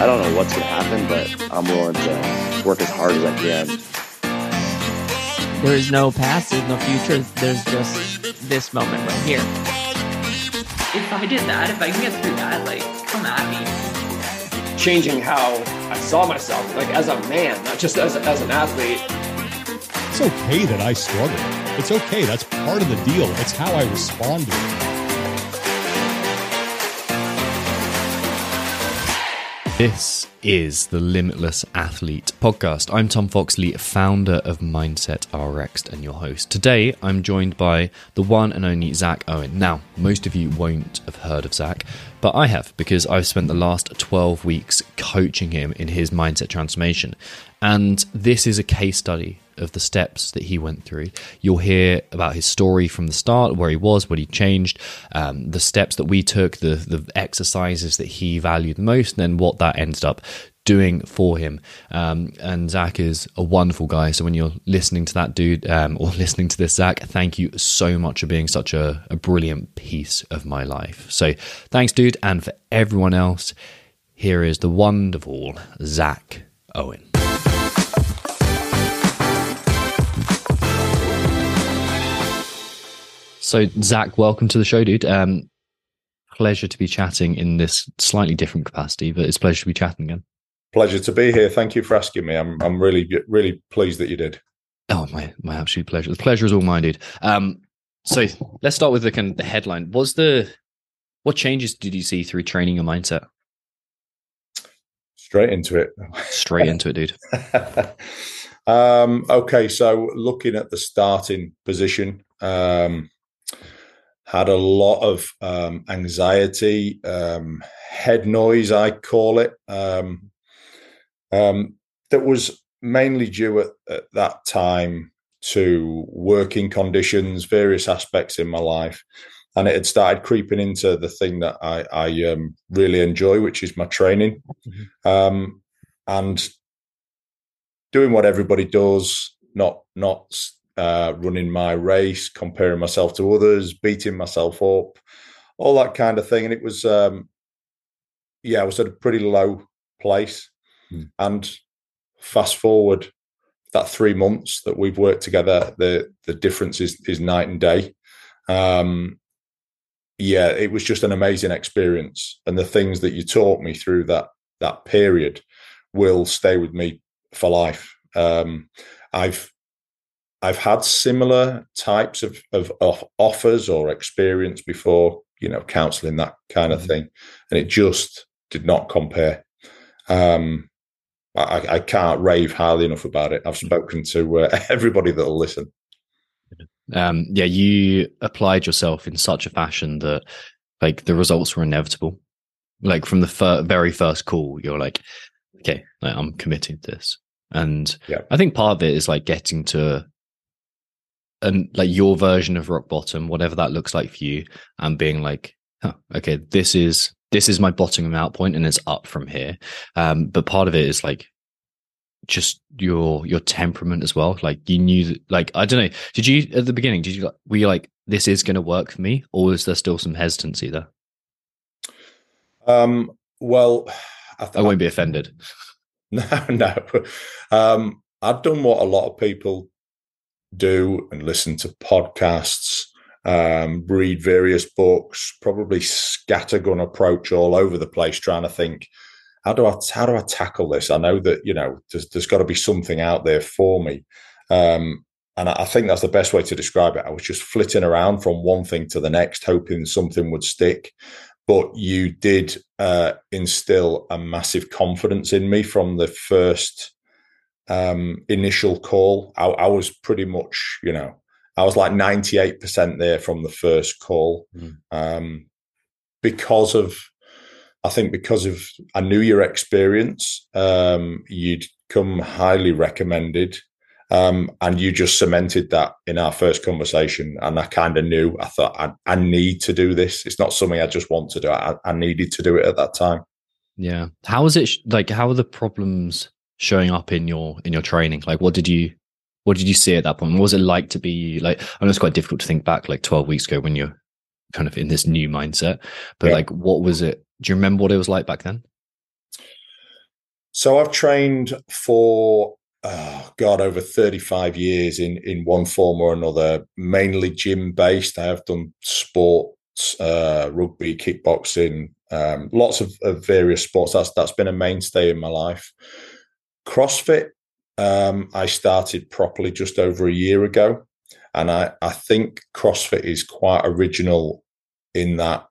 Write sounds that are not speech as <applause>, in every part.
I don't know what's going to happen, but I'm willing to work as hard as I can. There is no past, there's no future. There's just this moment right here. If I did that, if I can get through that, like, come at me. Changing how I saw myself, like as a man, not just as, as an athlete. It's okay that I struggle. It's okay. That's part of the deal. It's how I respond to it. This is the Limitless Athlete podcast. I'm Tom Foxley, founder of Mindset RX and your host. Today, I'm joined by the one and only Zak Owen. Now, most of you won't have heard of Zak, but I have because I've spent the last 12 weeks coaching him in his mindset transformation. And this is a case study of the steps that he went through. You'll hear about his story from the start, where he was, what he changed, um, the steps that we took, the the exercises that he valued most, and then what that ended up doing for him. Um, and Zak is a wonderful guy. So when you're listening to that dude um, or <laughs> listening to this, Zak, thank you so much for being such a, a brilliant piece of my life. So thanks, dude. And for everyone else, here is the wonderful Zak Owen. So, Zak, welcome to the show, dude. Um, pleasure to be chatting in this slightly different capacity, but it's a pleasure to be chatting again. Pleasure to be here. Thank you for asking me. I'm I'm really really pleased that you did. Oh my my absolute pleasure. The pleasure is all mine, dude. Um, so let's start with the kind of the headline. Was the what changes did you see through training your mindset? Straight into it. Straight into it, dude. <laughs> um, okay, so looking at the starting position, um, had a lot of um, anxiety, um, head noise, I call it. Um, um, that was mainly due at, at, that time to working conditions, various aspects in my life. And it had started creeping into the thing that I, I um, really enjoy, which is my training. Mm-hmm. and doing what everybody does, not not uh, running my race, comparing myself to others, beating myself up, all that kind of thing. And it was, um, yeah, I was at a pretty low place. Mm. And fast forward that three months that we've worked together, the the difference is is night and day. Um, yeah, it was just an amazing experience, and the things that you taught me through that that period will stay with me for life. Um, I've I've had similar types of, of, of offers or experience before, you know, counseling that kind of mm-hmm. thing, and it just did not compare. Um, I, I, can't rave highly enough about it. I've mm-hmm. spoken to uh, <laughs> everybody that'll listen. Um, yeah, you applied yourself in such a fashion that like the results were inevitable. Like from the fir- very first call, you're like, okay, like, I'm committing to this. And yeah. I think part of it is like getting to and like your version of rock bottom, whatever that looks like for you, and being like, huh, okay, this is this is my bottoming out point, and it's up from here. Um, but part of it is like just your your temperament as well. Like you knew, that, like I don't know, did you at the beginning? Did you were you like, this is going to work for me, or is there still some hesitancy there? Um. Well, I, th- I won't be offended. <laughs> No, no. Um, I've done what a lot of people do and listen to podcasts, um, read various books, probably scattergun approach all over the place, trying to think, how do I how do I tackle this? I know that you know there's, there's got to be something out there for me, um, and I, I think that's the best way to describe it. I was just flitting around from one thing to the next, hoping something would stick. But you did uh, instill a massive confidence in me from the first um, initial call. I, I, was pretty much, you know, I was like 98% there from the first call mm. um, because of, I think, because of, I knew your experience. Um, you'd come highly recommended. Um, and you just cemented that in our first conversation. And I kind of knew, I thought, I, I, need to do this. It's not something I just want to do. I, I needed to do it at that time. Yeah. How was it like? How are the problems showing up in your in your training? Like, what did you What did you see at that point? What was it like to be like? I know it's quite difficult to think back, like twelve weeks ago, when you're kind of in this new mindset. But Yeah. like, what was it? Do you remember what it was like back then? So I've trained for oh god over 35 years in in one form or another, mainly gym based. I have done sports, uh, rugby, kickboxing, um, lots of, of various sports. That's that's been a mainstay in my life. CrossFit, um, I started properly just over a year ago, and I I think CrossFit is quite original in that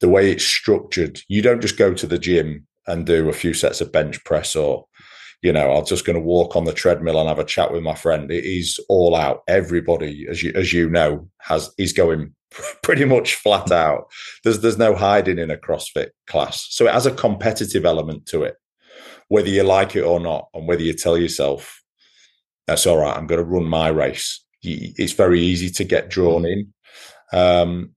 the way it's structured. You don't just go to the gym and do a few sets of bench press or you know i'm just going to walk on the treadmill and have a chat with my friend. It is all out. Everybody as you as you know has is going <laughs> pretty much flat out. There's there's no hiding in a crossfit class. So it has a competitive element to it whether you like it or not and whether you tell yourself that's all right i'm going to run my race it's very easy to get drawn in um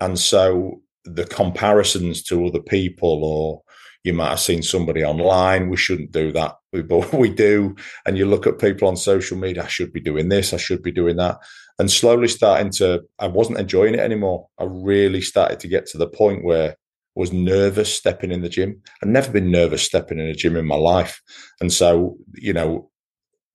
and so the comparisons to other people or you might have seen somebody online. We shouldn't do that, but <laughs> we do. And you look at people on social media. I should be doing this. I should be doing that. And slowly starting to, I wasn't enjoying it anymore. I really started to get to the point where was nervous stepping in the gym. I've never been nervous stepping in a gym in my life. And so, you know,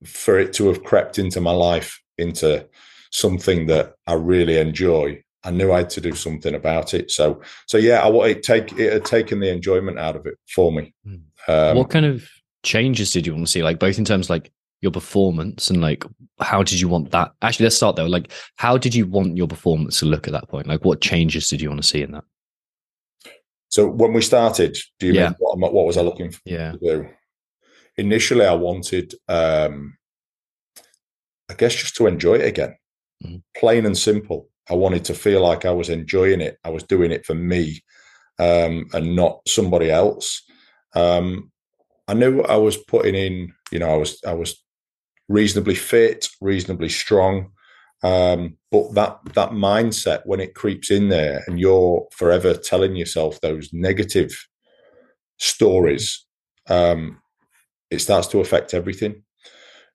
for it to have crept into my life into something that I really enjoy, I knew I had to do something about it. So, so yeah, I want it take it had taken the enjoyment out of it for me. Hmm. Um, what kind of changes did you want to see? Like both in terms of like your performance and like how did you want that? Actually, let's start though Like, how did you want your performance to look at that point? Like, what changes did you want to see in that? So when we started, do you Yeah. mean what, what was I looking for Yeah. to do? Initially, I wanted, um, I guess, just to enjoy it again, Mhm. plain and simple. I wanted to feel like I was enjoying it. I was doing it for me um, and not somebody else. Um, I knew I was putting in. You know, I was I was reasonably fit, reasonably strong. Um, but that that mindset when it creeps in there and you're forever telling yourself those negative stories, um, it starts to affect everything.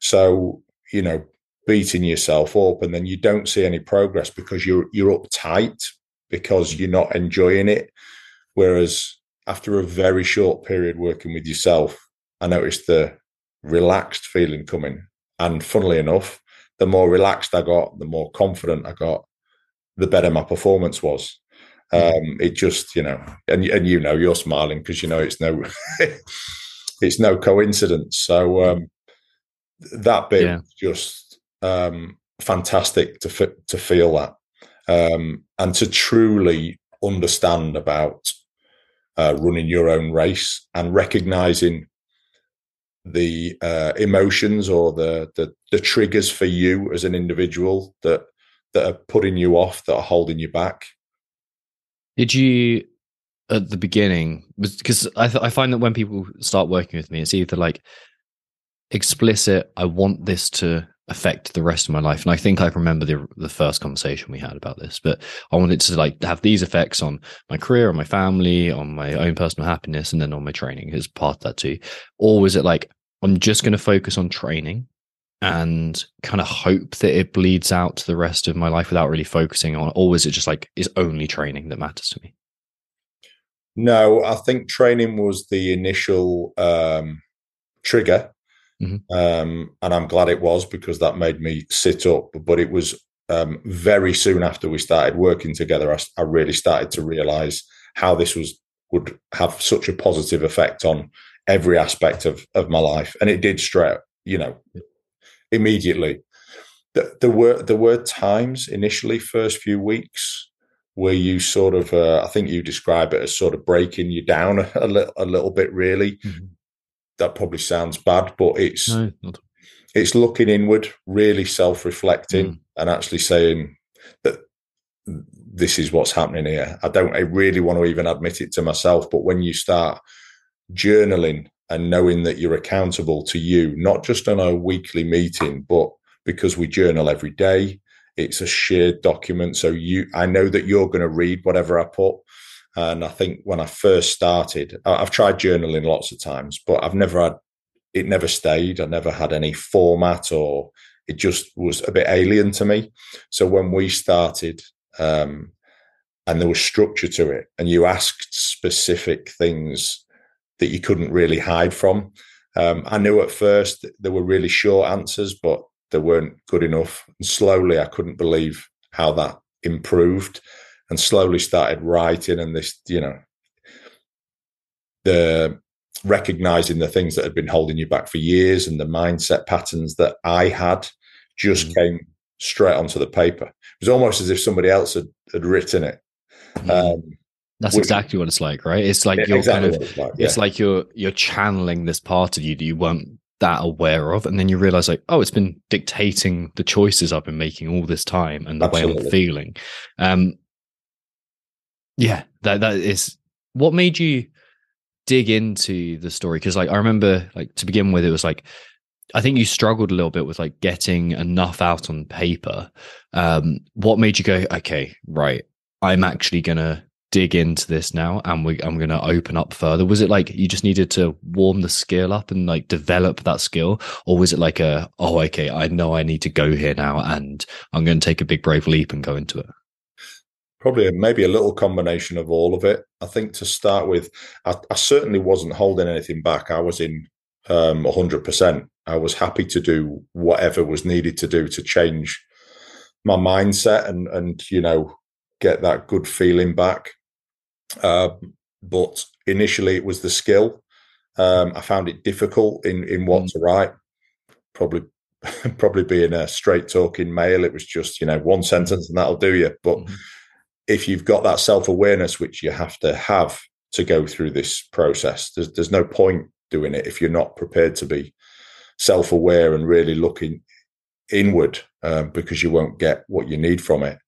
So, you know, beating yourself up and then you don't see any progress because you're you're uptight because you're not enjoying it. Whereas after a very short period working with yourself, I noticed the relaxed feeling coming. And funnily enough, the more relaxed I got, the more confident I got, the better my performance was. Um, it just, you know, and and you know, you're smiling because you know it's no, <laughs> it's no coincidence. So um, that bit Yeah. just um, fantastic to f- to feel that um, and to truly understand about uh, running your own race and recognizing the uh, emotions or the, the the triggers for you as an individual that that are putting you off, that are holding you back. Did you at the beginning? Because I th- I find that when people start working with me, it's either like explicit. I want this to affect the rest of my life, and I think I remember the the first conversation we had about this. But I wanted to like have these effects on my career, on my family, on my own personal happiness, and then on my training as part of that too. Or was it like I'm just going to focus on training? and kind of hope that it bleeds out to the rest of my life without really focusing on or is it just like is only training that matters to me No, I think training was the initial um, trigger, Mhm. um, and I'm glad it was because that made me sit up. But it was um, very soon after we started working together, I really started to realize how this was would have such a positive effect on every aspect of of my life, and it did straight, you know, immediately. Th- There were there were times initially, first few weeks, where you sort of, uh, I think you describe it as sort of breaking you down <laughs> a, little, a little bit. Really, Mhm. that probably sounds bad, but it's no it's looking inward, really self reflecting, Mm. and actually saying that this is what's happening here. I don't I really want to even admit it to myself, but when you start journaling and knowing that you're accountable to you, not just on a weekly meeting, but because we journal every day, it's a shared document. So you, I know that you're going to read whatever I put. And I think when I first started, I've tried journaling lots of times, but I've never had it never stayed. I never had any format or it just was a bit alien to me. So when we started, um, and there was structure to it, and you asked specific things that you couldn't really hide from. Um, I knew at first there were really short answers, but they weren't good enough. And slowly, I couldn't believe how that improved, and slowly started writing. And this, you know, the recognizing the things that had been holding you back for years and the mindset patterns that I had just mm came straight onto the paper. It was almost as if somebody else had, had written it. mm Um, That's which, exactly what it's like, right? It's like you're exactly kind of, it's like, yeah. it's like you're you're channeling this part of you that you weren't that aware of, and then you realize like, oh, it's been dictating the choices I've been making all this time and the Absolutely. way I'm feeling. Um, yeah, that that is what made you dig into the story because like I remember like to begin with it was like I think you struggled a little bit with like getting enough out on paper. Um, what made you go, okay, right, I'm actually gonna dig into this now and we I'm gonna open up further? Was it like you just needed to warm the skill up and like develop that skill? Or was it like a oh okay, I know I need to go here now and I'm gonna take a big brave leap and go into it? Probably maybe a little combination of all of it. I think to start with, I, I certainly wasn't holding anything back. I was in um, 100%. I was happy to do whatever was needed to do to change my mindset and, and you know, get that good feeling back. Uh, but initially, it was the skill. Um, I found it difficult in in what mm. to write. Probably, <laughs> probably being a straight talking male, it was just you know one sentence and that'll do you. But mm if you've got that self awareness, which you have to have to go through this process, there's, there's no point doing it if you're not prepared to be self aware and really looking inward um, because you won't get what you need from it.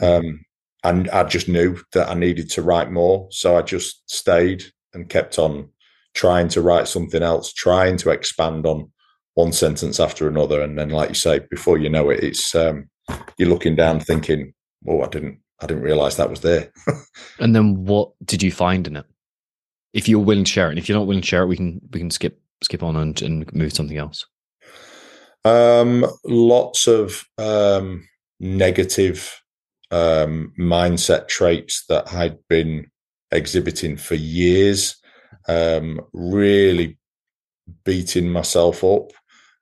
Um, and I just knew that I needed to write more. So I just stayed and kept on trying to write something else, trying to expand on one sentence after another. And then, like you say, before you know it, it's um, you're looking down thinking, oh, I didn't I didn't realize that was there. <laughs> and then what did you find in it? If you're willing to share it, and if you're not willing to share it, we can we can skip skip on and, and move to something else. Um, lots of um, negative um, mindset traits that I'd been exhibiting for years. Um, really beating myself up.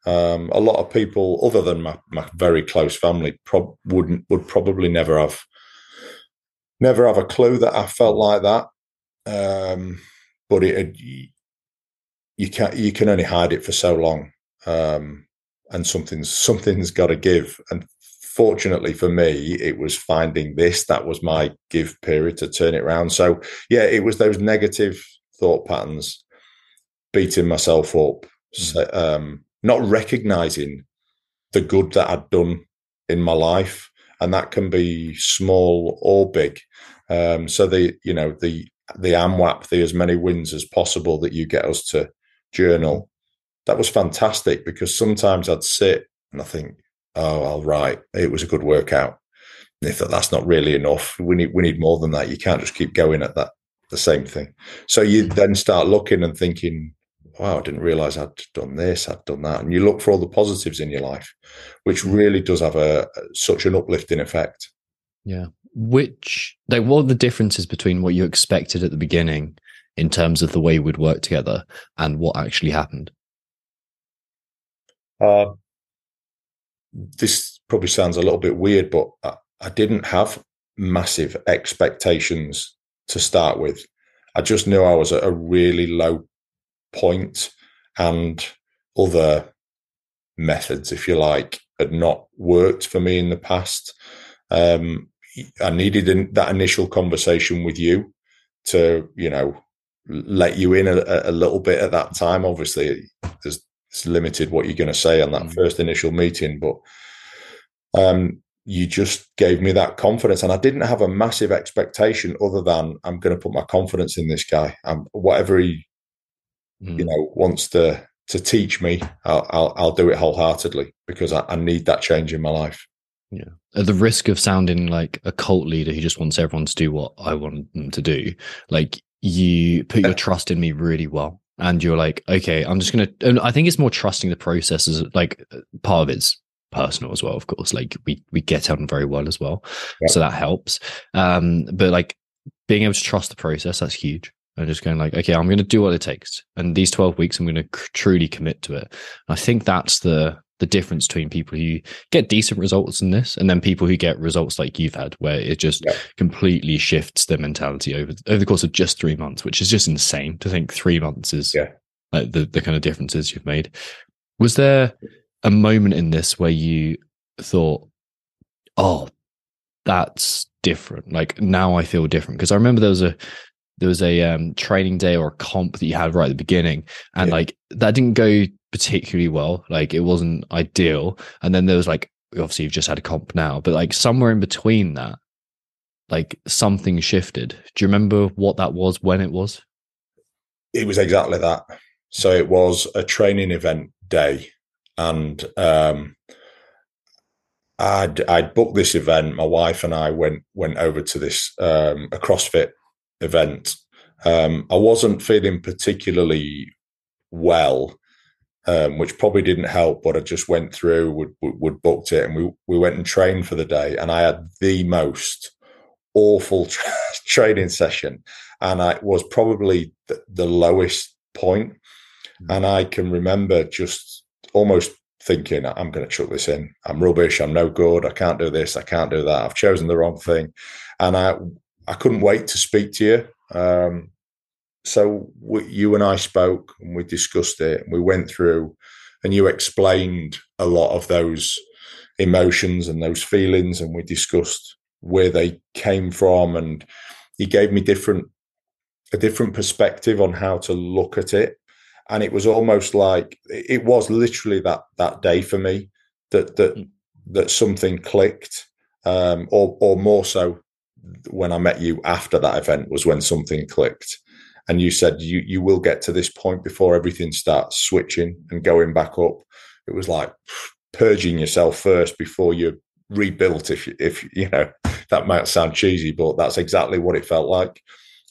Um, a lot of people, other than my, my very close family, prob- wouldn't would probably never have never have a clue that I felt like that. Um, but it, you can you can only hide it for so long, um, and something's something's got to give. And fortunately for me, it was finding this that was my give period to turn it around. So yeah, it was those negative thought patterns, beating myself up, mm. um, not recognizing the good that I'd done in my life and that can be small or big. Um, so the you know the the AMWAP, the as many wins as possible that you get us to journal, that was fantastic because sometimes I'd sit and I think, oh, I'll write. It was a good workout. And if that's not really enough, we need we need more than that. You can't just keep going at that the same thing. So you then start looking and thinking, wow, I didn't realize I'd done this, I'd done that. And you look for all the positives in your life, which mm. really does have a such an uplifting effect. Yeah. Which, like, what are the differences between what you expected at the beginning in terms of the way we'd work together and what actually happened? Uh, this probably sounds a little bit weird, but I, I didn't have massive expectations to start with. I just knew I was at a really low point and other methods, if you like, had not worked for me in the past. Um, I needed that initial conversation with you to, you know, let you in a, a little bit at that time. Obviously, there's it's limited what you're going to say on that mm. first initial meeting, but um, you just gave me that confidence, and I didn't have a massive expectation other than I'm going to put my confidence in this guy. Um, whatever he mm. you know wants to to teach me, I'll I'll, I'll do it wholeheartedly because I, I, need that change in my life. Yeah, at the risk of sounding like a cult leader who just wants everyone to do what I want them to do, like you put your <laughs> trust in me really well, and you're like, okay, I'm just gonna. And I think it's more trusting the process as like part of it's personal as well, of course. Like we we get on very well as well, Yeah. so that helps. Um, but like being able to trust the process, that's huge. And just going like, okay, I'm going to do what it takes, and these 12 weeks, I'm going to c- truly commit to it. I think that's the the difference between people who get decent results in this, and then people who get results like you've had, where it just Yeah. completely shifts their mentality over over the course of just three months, which is just insane to think three months is Yeah. like the the kind of differences you've made. Was there a moment in this where you thought, "Oh, that's different"? Like now I feel different because I remember there was a there was a um, training day or a comp that you had right at the beginning, and Yeah. like that didn't go particularly well. Like it wasn't ideal, and then there was like obviously you've just had a comp now, but like somewhere in between that, like something shifted. Do you remember what that was when it was? it was exactly that. So it was a training event day, and um, I'd I'd booked this event. My wife and I went went over to this um, a CrossFit event. Um, I wasn't feeling particularly well, um, which probably didn't help. But I just went through, would would, would booked it, and we we went and trained for the day. And I had the most awful <laughs> tra- training session, and I was probably the, the lowest point. And I can remember just almost thinking, I'm going to chuck this in. I'm rubbish. I'm no good. I can't do this. I can't do that. I've chosen the wrong thing. And I, I couldn't wait to speak to you. Um, so we, you and I spoke and we discussed it and we went through and you explained a lot of those emotions and those feelings and we discussed where they came from and he gave me different a different perspective on how to look at it and it was almost like it was literally that that day for me that that Mm. that something clicked um or or more so when i met you after that event was when something clicked and you said you you will get to this point before everything starts switching and going back up it was like purging yourself first before you rebuilt if if you know that might sound cheesy but that's exactly what it felt like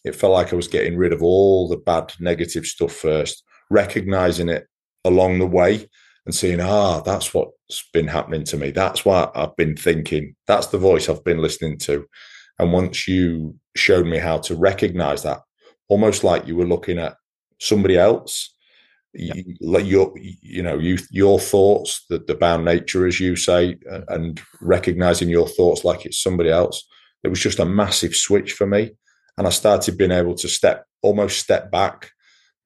it felt like I was getting rid of all the bad negative stuff first, recognizing it along the way and seeing, ah, that's what's been happening to me. That's what I've been thinking. That's the voice I've been listening to. And once you showed me how to recognize that, almost like you were looking at somebody else, you, like your, you know, you, your thoughts, the, the bound nature, as you say, uh, and recognizing your thoughts like it's somebody else. It was just a massive switch for me and I started being able to step almost step back,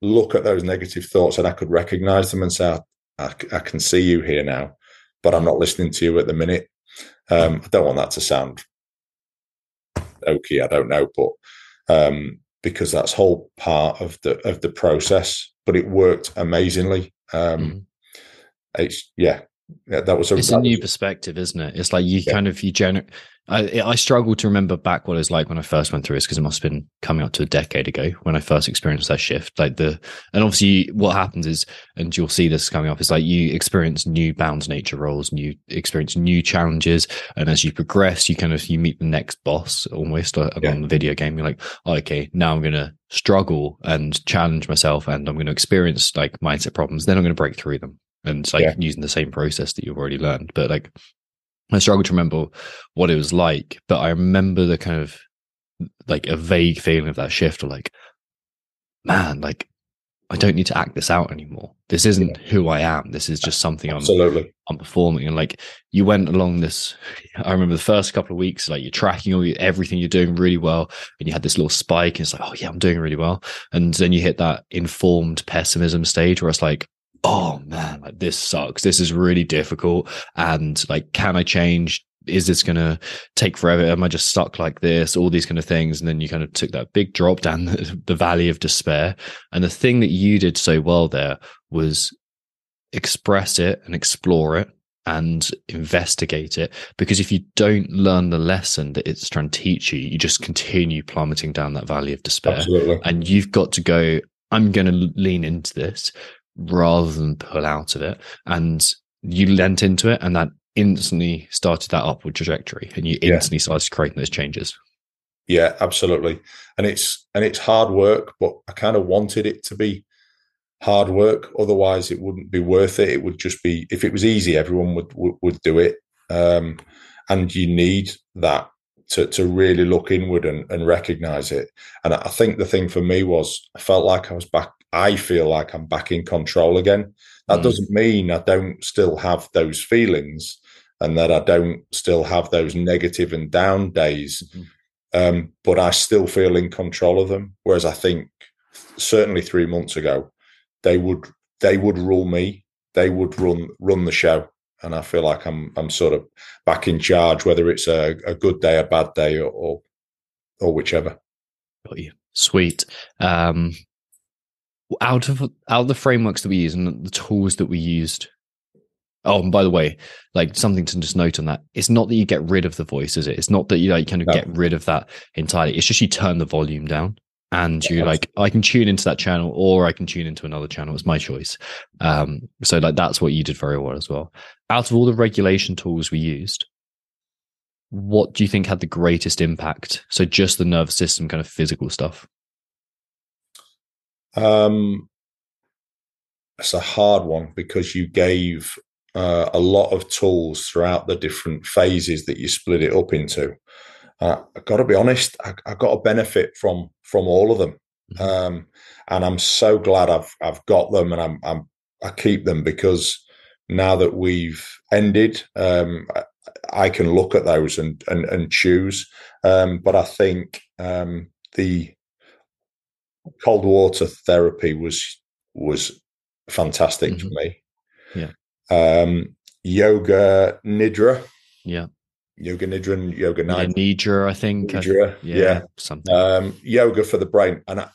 look at those negative thoughts, and I could recognize them and say, I, I can see you here now, but I'm not listening to you at the minute. Um, I don't want that to sound okay. I don't know, but um, because that's whole part of the of the process. But it worked amazingly. Um, Mhm. It's yeah, yeah, that was a, it's a new was- perspective, isn't it? It's like you Yeah. kind of you gener- I, I struggle to remember back what it was like when I first went through this because it must have been coming up to a decade ago when I first experienced that shift. Like the and obviously what happens is, and you'll see this coming up, is like you experience new bound nature roles, and you experience new challenges, and as you progress, you kind of you meet the next boss almost uh, Yeah. on the video game. You're like, oh, okay, now I'm gonna struggle and challenge myself, and I'm going to experience like mindset problems. Then I'm going to break through them and it's like Yeah. using the same process that you've already learned. But like, I struggle to remember what it was like, but I remember the kind of like a vague feeling of that shift, or like, man, like I don't need to act this out anymore. This isn't who I am. This is just something I'm absolutely. I'm performing. And like you went along this, I remember the first couple of weeks, like you're tracking all your, everything you're doing really well, and you had this little spike, and it's like, oh yeah, I'm doing really well. And then you hit that informed pessimism stage where it's like, oh man, like this sucks. This is really difficult. And like, can I change? Is this going to take forever? Am I just stuck like this? All these kind of things. And then you kind of took that big drop down <laughs> the, the valley of despair. And the thing that you did so well there was express it and explore it and investigate it. Because if you don't learn the lesson that it's trying to teach you, you just continue plummeting down that valley of despair Absolutely. and you've got to go i'm going to lean into this rather than pull out of it and you lent into it and that instantly started that upward trajectory and you Yeah. instantly started creating those changes Yeah, absolutely. And it's and it's hard work, but I kind of wanted it to be hard work. Otherwise, it wouldn't be worth it. It would just be if it was easy, everyone would would, would do it. Um, and you need that to to really look inward and, and recognize it. And I think the thing for me was I felt like I was back. I feel like I'm back in control again. That Mm. doesn't mean I don't still have those feelings and that I don't still have those negative and down days. Mhm. Um, but I still feel in control of them. Whereas I think certainly three months ago, they would they would rule me. They would run run the show, and I feel like I'm I'm sort of back in charge, whether it's a, a good day, a bad day, or or, or whichever. Got you. Sweet. Um, out of out of the frameworks that we use and the tools that we used. Oh, and by the way, like something to just note on that, it's not that you get rid of the voice, is it? It's not that you like kind of No. get rid of that entirely. It's just you turn the volume down and you're like, I can tune into that channel or I can tune into another channel. It's my choice. Um, so like that's what you did very well as well. Out of all the regulation tools we used, what do you think had the greatest impact? So just the nervous system kind of physical stuff. Um, it's a hard one because you gave uh, a lot of tools throughout the different phases that you split it up into. Uh, I got to be honest, I, I got a benefit from from all of them, Mhm. um, and I'm so glad I've I've got them, and I'm, I'm I keep them because now that we've ended, um, I, I can look at those and and, and choose. Um, but I think um, the cold water therapy was was fantastic for me. Yeah. Um, yoga nidra, Yeah. yoga nidra and yoga Yeah, nidra. Nidra, I think. I- Nidra, yeah, yeah. Something. Um, yoga for the brain, and I,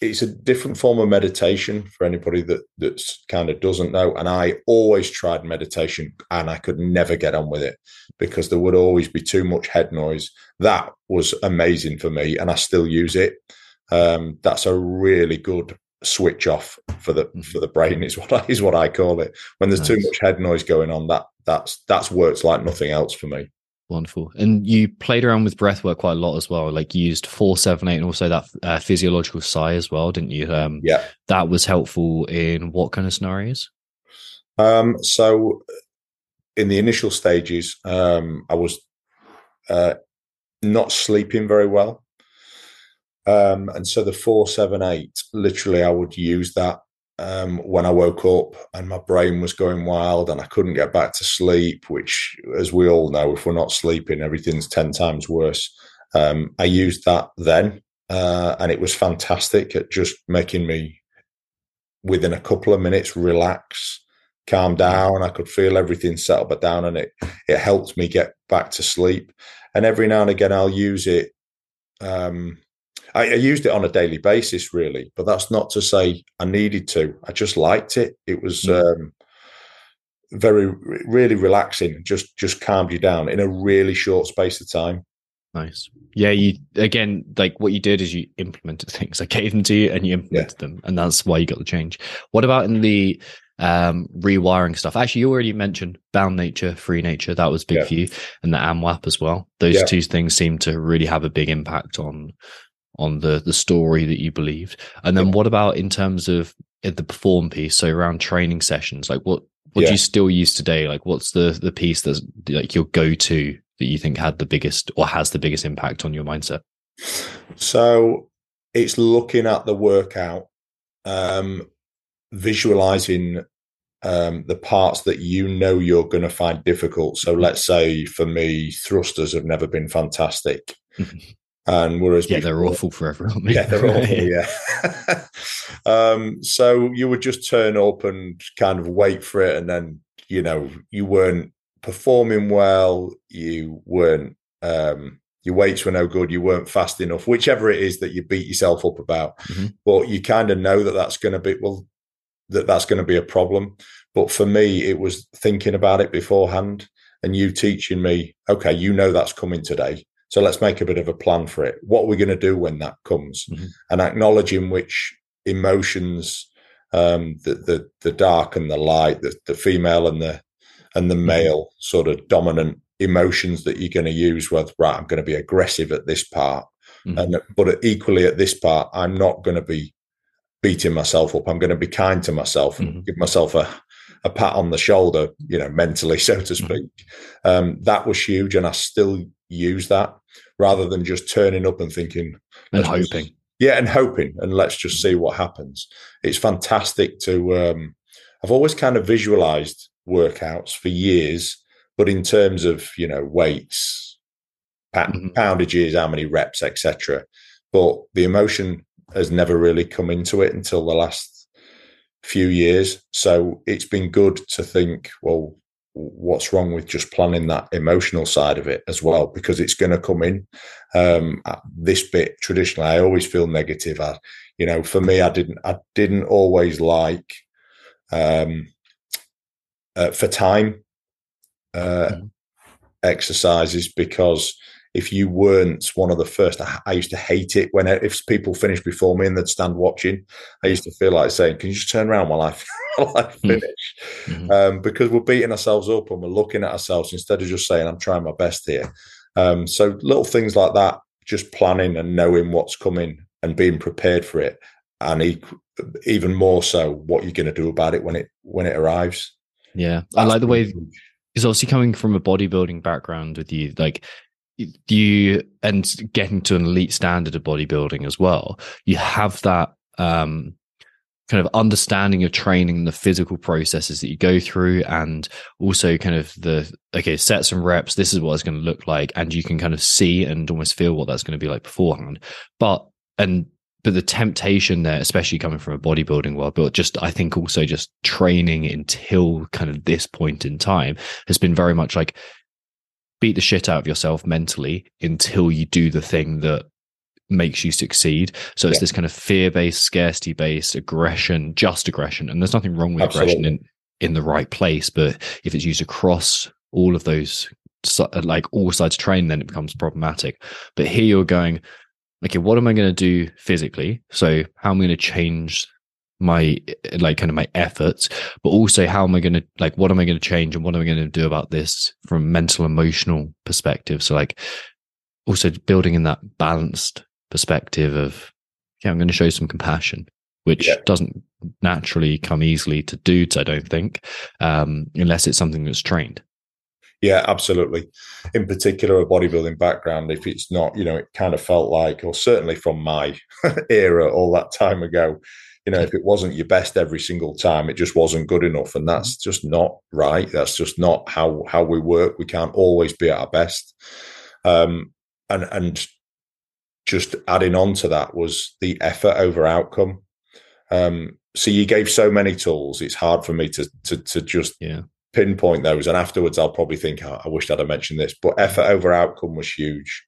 it's a different form of meditation for anybody that that's kind of doesn't know. And I always tried meditation, and I could never get on with it because there would always be too much head noise. That was amazing for me, and I still use it. Um, that's a really good switch off for the Mhm. for the brain is what I, is what I call it. When there's too much head noise going on, that that's that's works like nothing else for me. Wonderful. And you played around with breath work quite a lot as well. Like you used four, seven, eight, and also that uh, physiological sigh as well, didn't you? Um, Yeah. That was helpful in what kind of scenarios? Um, so in the initial stages, um, I was uh, not sleeping very well. Um, and so the four, seven, eight, literally, I would use that um, when I woke up and my brain was going wild and I couldn't get back to sleep, which, as we all know, if we're not sleeping, everything's 10 times worse. Um, I used that then, uh, and it was fantastic at just making me, within a couple of minutes, relax, calm down. I could feel everything settle back down, and it it helped me get back to sleep. And every now and again, I'll use it. Um, I, I used it on a daily basis, really, but that's not to say I needed to. I just liked it. It was Mm. um, very, really relaxing. Just just calmed you down in a really short space of time. Nice. Yeah, you again, like what you did is you implemented <laughs> things. I gave them to you and you implemented them, and that's why you got the change. What about in the um rewiring stuff? Actually, you already mentioned bound nature, free nature. That was big Yeah. for you, and the AMWAP as well. Those Yeah. two things seem to really have a big impact on on the the story that you believed. And then what about in terms of uh, the perform piece? So around training sessions, like what what do you still use today? Like what's the the piece that's like your go to that you think had the biggest or has the biggest impact on your mindset? So it's looking at the workout, um, visualizing um, the parts that you know you're going to find difficult. So let's say for me, thrusters have never been fantastic, and whereas Yeah, they're awful for everyone. yeah, they're <laughs> awful. Yeah. <laughs> um, so you would just turn up and kind of wait for it, and then you know you weren't performing well. You weren't. Um, your weights were no good. You weren't fast enough. Whichever it is that you beat yourself up about, Mhm. but you kind of know that that's going to be well. That that's going to be a problem. But for me, it was thinking about it beforehand, and you teaching me. Okay, you know that's coming today. So let's make a bit of a plan for it. What are we going to do when that comes? and acknowledging which emotions um the the, the dark and the light the, the female and the and the male sort of dominant emotions that you're going to use whether right i'm going to be aggressive at this part Mhm. and but equally at this part i'm not going to be beating myself up. I'm going to be kind to myself and Mhm. give myself a, a pat on the shoulder, you know, mentally, <laughs> so to Mhm. speak. Um, that was huge. And I still use that rather than just turning up and thinking, And let's just- hoping. yeah, and hoping, and let's just see what happens. It's fantastic to. Um, I've always kind of visualized workouts for years, but in terms of you know weights, Mhm. poundages, how many reps, etc. But the emotion has never really come into it until the last few years. So it's been good to think, well, what's wrong with just planning that emotional side of it as well because it's going to come in um uh, this bit traditionally i always feel negative I, you know for me i didn't i didn't always like um uh, for time uh Mhm. exercises because if you weren't one of the first I, I used to hate it when if people finished before me and they'd stand watching i used to feel like saying can you just turn around while i <laughs> while i finish Mhm. um, because we're beating ourselves up and we're looking at ourselves instead of just saying, I'm trying my best here. Um, so little things like that, just planning and knowing what's coming and being prepared for it. And e- even more so, what you're going to do about it when it when it arrives. Yeah. I like the way is obviously coming from a bodybuilding background with you, like you and getting to an elite standard of bodybuilding as well. You have that um, kind of understanding of training, the physical processes that you go through, and also kind of the okay sets and reps. This is what it's going to look like, and you can kind of see and almost feel what that's going to be like beforehand. But and but the temptation there, especially coming from a bodybuilding world, but just I think also just training until kind of this point in time has been very much like beat the shit out of yourself mentally until you do the thing that makes you succeed. So it's Yeah. this kind of fear based, scarcity based aggression, just aggression. And there's nothing wrong with aggression in, in the right place. But if it's used across all of those, like all sides of training, then it becomes problematic. But here you're going, okay, what am I going to do physically? So how am I going to change my like kind of my efforts but also how am i going to like what am i going to change and what am i going to do about this from mental emotional perspective so like also building in that balanced perspective of yeah i'm going to show some compassion which Yeah. doesn't naturally come easily to dudes i don't think um unless it's something that's trained Yeah, absolutely. In particular, a bodybuilding background, if it's not, you know, it kind of felt like, or certainly from my <laughs> era all that time ago, you know, if it wasn't your best every single time, it just wasn't good enough. And that's just not right. That's just not how how we work. We can't always be at our best. Um, and and just adding on to that was the effort over outcome. Um, so you gave so many tools, it's hard for me to to to just yeah pinpoint those and afterwards i'll probably think "Oh, i wish i'd have mentioned this but effort over outcome was huge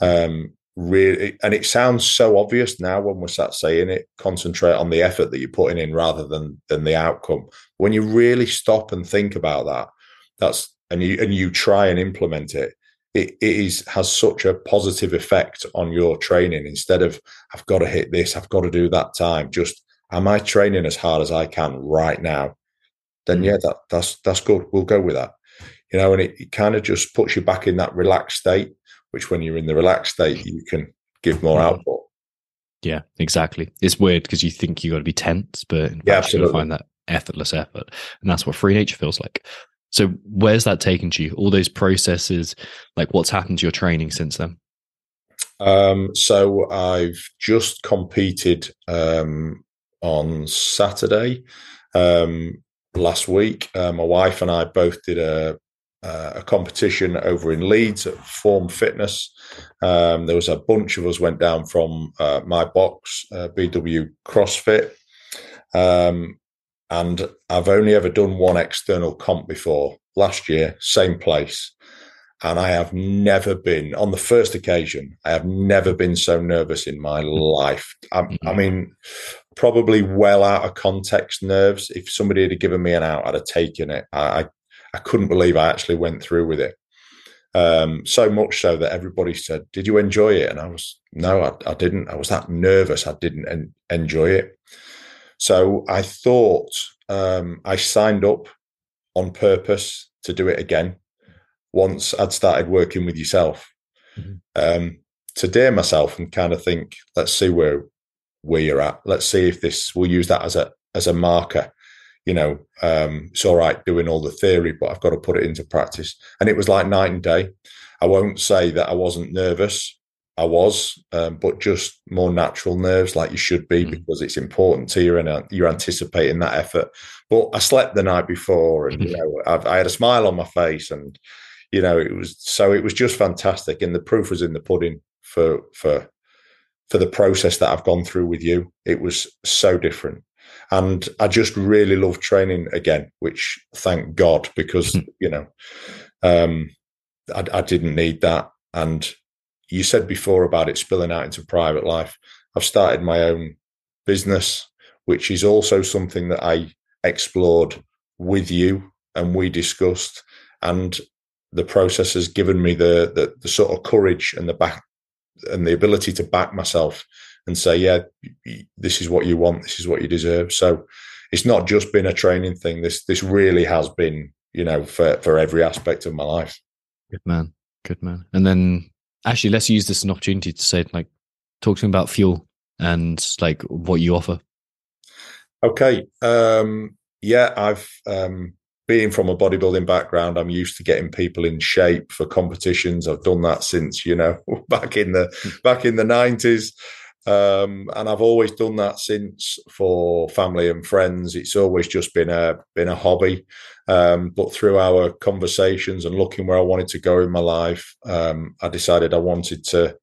um really and it sounds so obvious now when we're sat saying it concentrate on the effort that you're putting in rather than than the outcome when you really stop and think about that that's and you and you try and implement it it, it is has such a positive effect on your training instead of i've got to hit this i've got to do that time just am i training as hard as i can right now then Mm. yeah, that that's that's good. We'll go with that. You know, and it, it kind of just puts you back in that relaxed state, which when you're in the relaxed state, you can give more Mhm. output. yeah exactly it's weird because you think you got to be tense but Yeah, fact, you're going absolutely. to find that effortless effort and that's what free nature feels like so where's that taken to you all those processes like what's happened to your training since then Um, so I've just competed um, on Saturday um, last week. Uh, my wife and I both did a uh, a competition over in Leeds at Form Fitness. Um, there was a bunch of us went down from uh, my box, uh, BW CrossFit, um, and I've only ever done one external comp before. Last year, same place, and I have never been on the first occasion. I have never been so nervous in my life. I, I Mhm. mean, probably well out of context nerves. If somebody had given me an out, I'd have taken it. I, I, I couldn't believe I actually went through with it. Um, so much so that everybody said, "Did you enjoy it?" And I was, "No, I, I didn't. I was that nervous. I didn't en- enjoy it." So I thought um, I signed up on purpose to do it again once I'd started working with yourself. Mhm. Um, to dare myself and kind of think, let's see where where you're at. Let's see if this. We'll use that as a as a marker. You know, um, it's all right doing all the theory, but I've got to put it into practice. And it was like night and day. I won't say that I wasn't nervous. I was, um, but just more natural nerves, like you should be, Mm. because it's important to you and uh, you're anticipating that effort. But I slept the night before, and you know, I've, I had a smile on my face, and you know, it was so it was just fantastic. And the proof was in the pudding for for for the process that I've gone through with you. It was so different. And I just really love training again, which thank God, because, you know, um, I, I didn't need that. And you said before about it spilling out into private life. I've started my own business, which is also something that I explored with you and we discussed. And the process has given me the, the, the sort of courage and the back and the ability to back myself and say, yeah, this is what you want, this is what you deserve. So it's not just been a training thing. This this really has been, you know, for for every aspect of my life. Good man. Good man. And then actually, let's use this as an opportunity to say, like, talk to me about fuel and like what you offer. Okay. Um, yeah, I've um, being from a bodybuilding background, I'm used to getting people in shape for competitions. I've done that since you know <laughs> back in the back in the nineties, um, and I've always done that since for family and friends. It's always just been a been a hobby. Um, but through our conversations and looking where I wanted to go in my life, um, I decided I wanted to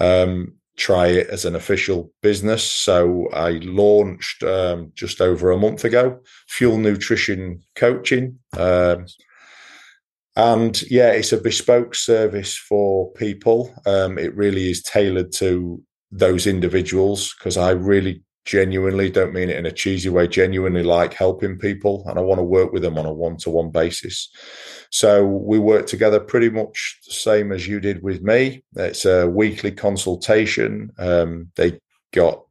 um, try it as an official business. So I launched um, just over a month ago, Fuel Nutrition Coaching. Um, and yeah, it's a bespoke service for people. Um, it really is tailored to those individuals because I really genuinely don't mean it in a cheesy way, genuinely like helping people and I want to work with them on a one to one basis. So we work together pretty much the same as you did with me. It's a weekly consultation. Um, they got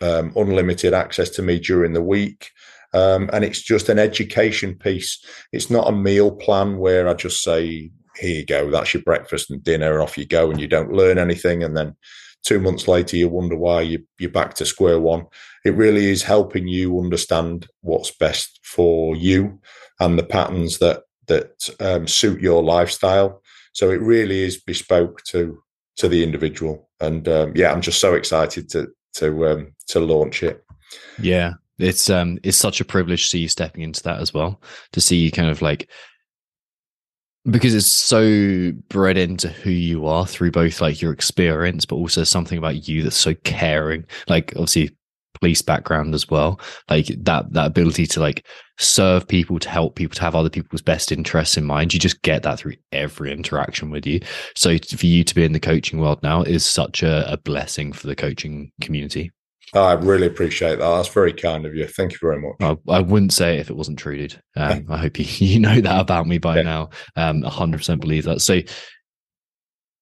um, unlimited access to me during the week. Um, and it's just an education piece. It's not a meal plan where I just say, here you go, that's your breakfast and dinner, and off you go, and you don't learn anything. And then two months later, you wonder why you, you're back to square one. It really is helping you understand what's best for you and the patterns that that um, suit your lifestyle. So it really is bespoke to to the individual. And um, yeah, I'm just so excited to to um, to launch it. Yeah, it's um it's such a privilege to see you stepping into that as well. To see you kind of like because it's so bred into who you are through both like your experience, but also something about you that's so caring. Like obviously police background as well. Like that that ability to like serve people to help people to have other people's best interests in mind. You just get that through every interaction with you. So for you to be in the coaching world now is such a, a blessing for the coaching community Oh, I really appreciate that. That's very kind of you. Thank you very much. I, I wouldn't say it if it wasn't true, dude. Um, I hope you, <laughs> you know that about me by Yeah. now. Um, 100% believe that. So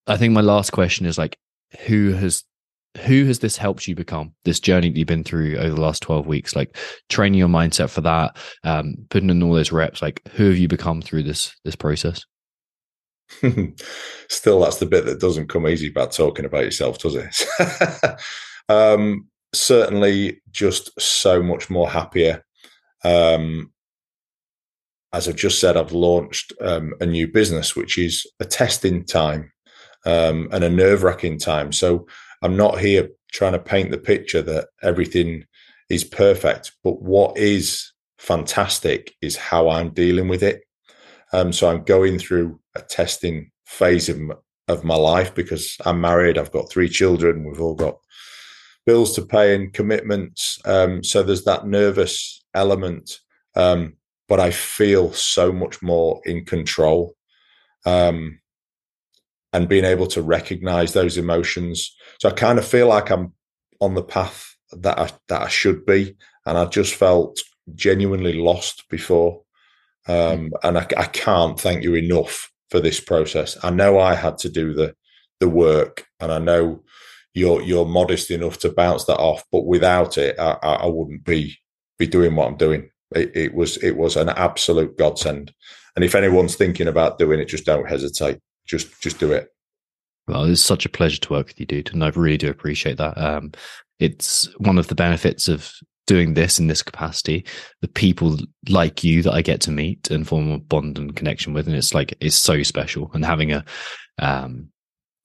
I think my last question is like, who has who has this helped you become this journey that you've been through over the last 12 weeks like training your mindset for that um putting in all those reps like who have you become through this this process <laughs> Still, that's the bit that doesn't come easy about talking about yourself, does it? <laughs> um, certainly, just so much more happier. Um, as I've just said, I've launched um, a new business, which is a testing time um, and a nerve wracking time. So I'm not here trying to paint the picture that everything is perfect, but what is fantastic is how I'm dealing with it. Um, so I'm going through a testing phase of, of my life because I'm married. I've got three children. We've all got bills to pay and commitments. Um, so there's that nervous element. Um, but I feel so much more in control. Um, and being able to recognize those emotions. So I kind of feel like I'm on the path that I, that I should be. And I just felt genuinely lost before. Um, and I, I can't thank you enough for this process. I know I had to do the the work, and I know you're you're modest enough to bounce that off. But without it, I, I wouldn't be be doing what I'm doing. It, it was it was an absolute godsend. And if anyone's thinking about doing it, just don't hesitate. Just just do it. well it's such a pleasure to work with you dude and i really do appreciate that um it's one of the benefits of doing this in this capacity. The people like you that I get to meet and form a bond and connection with, and it's like it's so special. And having a um,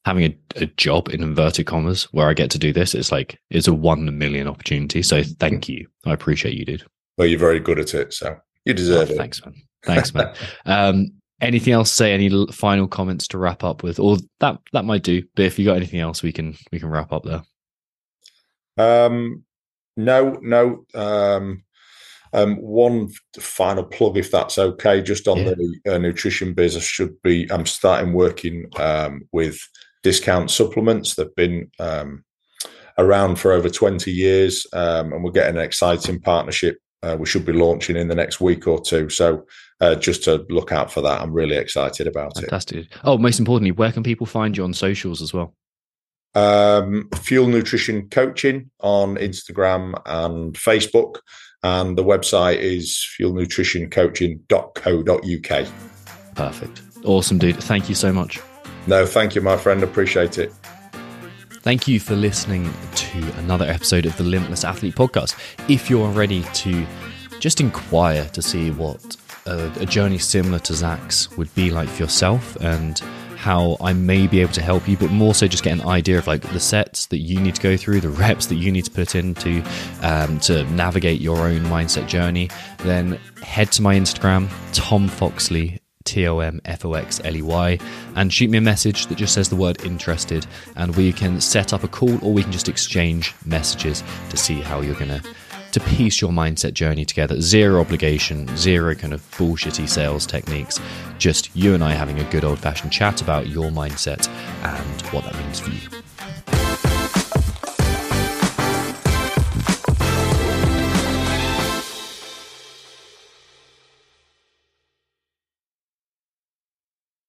having a, a job in inverted commas where I get to do this, it's like it's a one million opportunity. So thank you. I appreciate you, dude. Well, you're very good at it, so you deserve Oh, it. Thanks, man. Thanks, man. <laughs> um, anything else? to Say any final comments to wrap up with, or that that might do. But if you got anything else, we can we can wrap up there. Um, no, no. Um, um, one final plug, if that's okay, just on Yeah. the uh, nutrition business should be. I'm starting working um, with discount supplements. They've been um, around for over 20 years, um, and we're getting an exciting partnership. Uh, we should be launching in the next week or two. So uh, just to look out for that. I'm really excited about it. Fantastic. Oh, most importantly, where can people find you on socials as well? um, Fuel Nutrition Coaching on Instagram and Facebook. And the website is fuelnutritioncoaching.co.uk. Perfect. Awesome, dude. Thank you so much. No, thank you, my friend. Appreciate it. Thank you for listening to another episode of the Limitless Athlete podcast. If you're ready to just inquire to see what a, a journey similar to Zak's would be like for yourself and how I may be able to help you, but more so just get an idea of like the sets that you need to go through, the reps that you need to put into um, to navigate your own mindset journey, then head to my Instagram, Tom Foxley, T O M F O X L E Y, and shoot me a message that just says the word interested, and we can set up a call or we can just exchange messages to see how you're going to to piece your mindset journey together. Zero obligation, zero kind of bullshitty sales techniques. Just you and I having a good old fashioned chat about your mindset and what that means for you.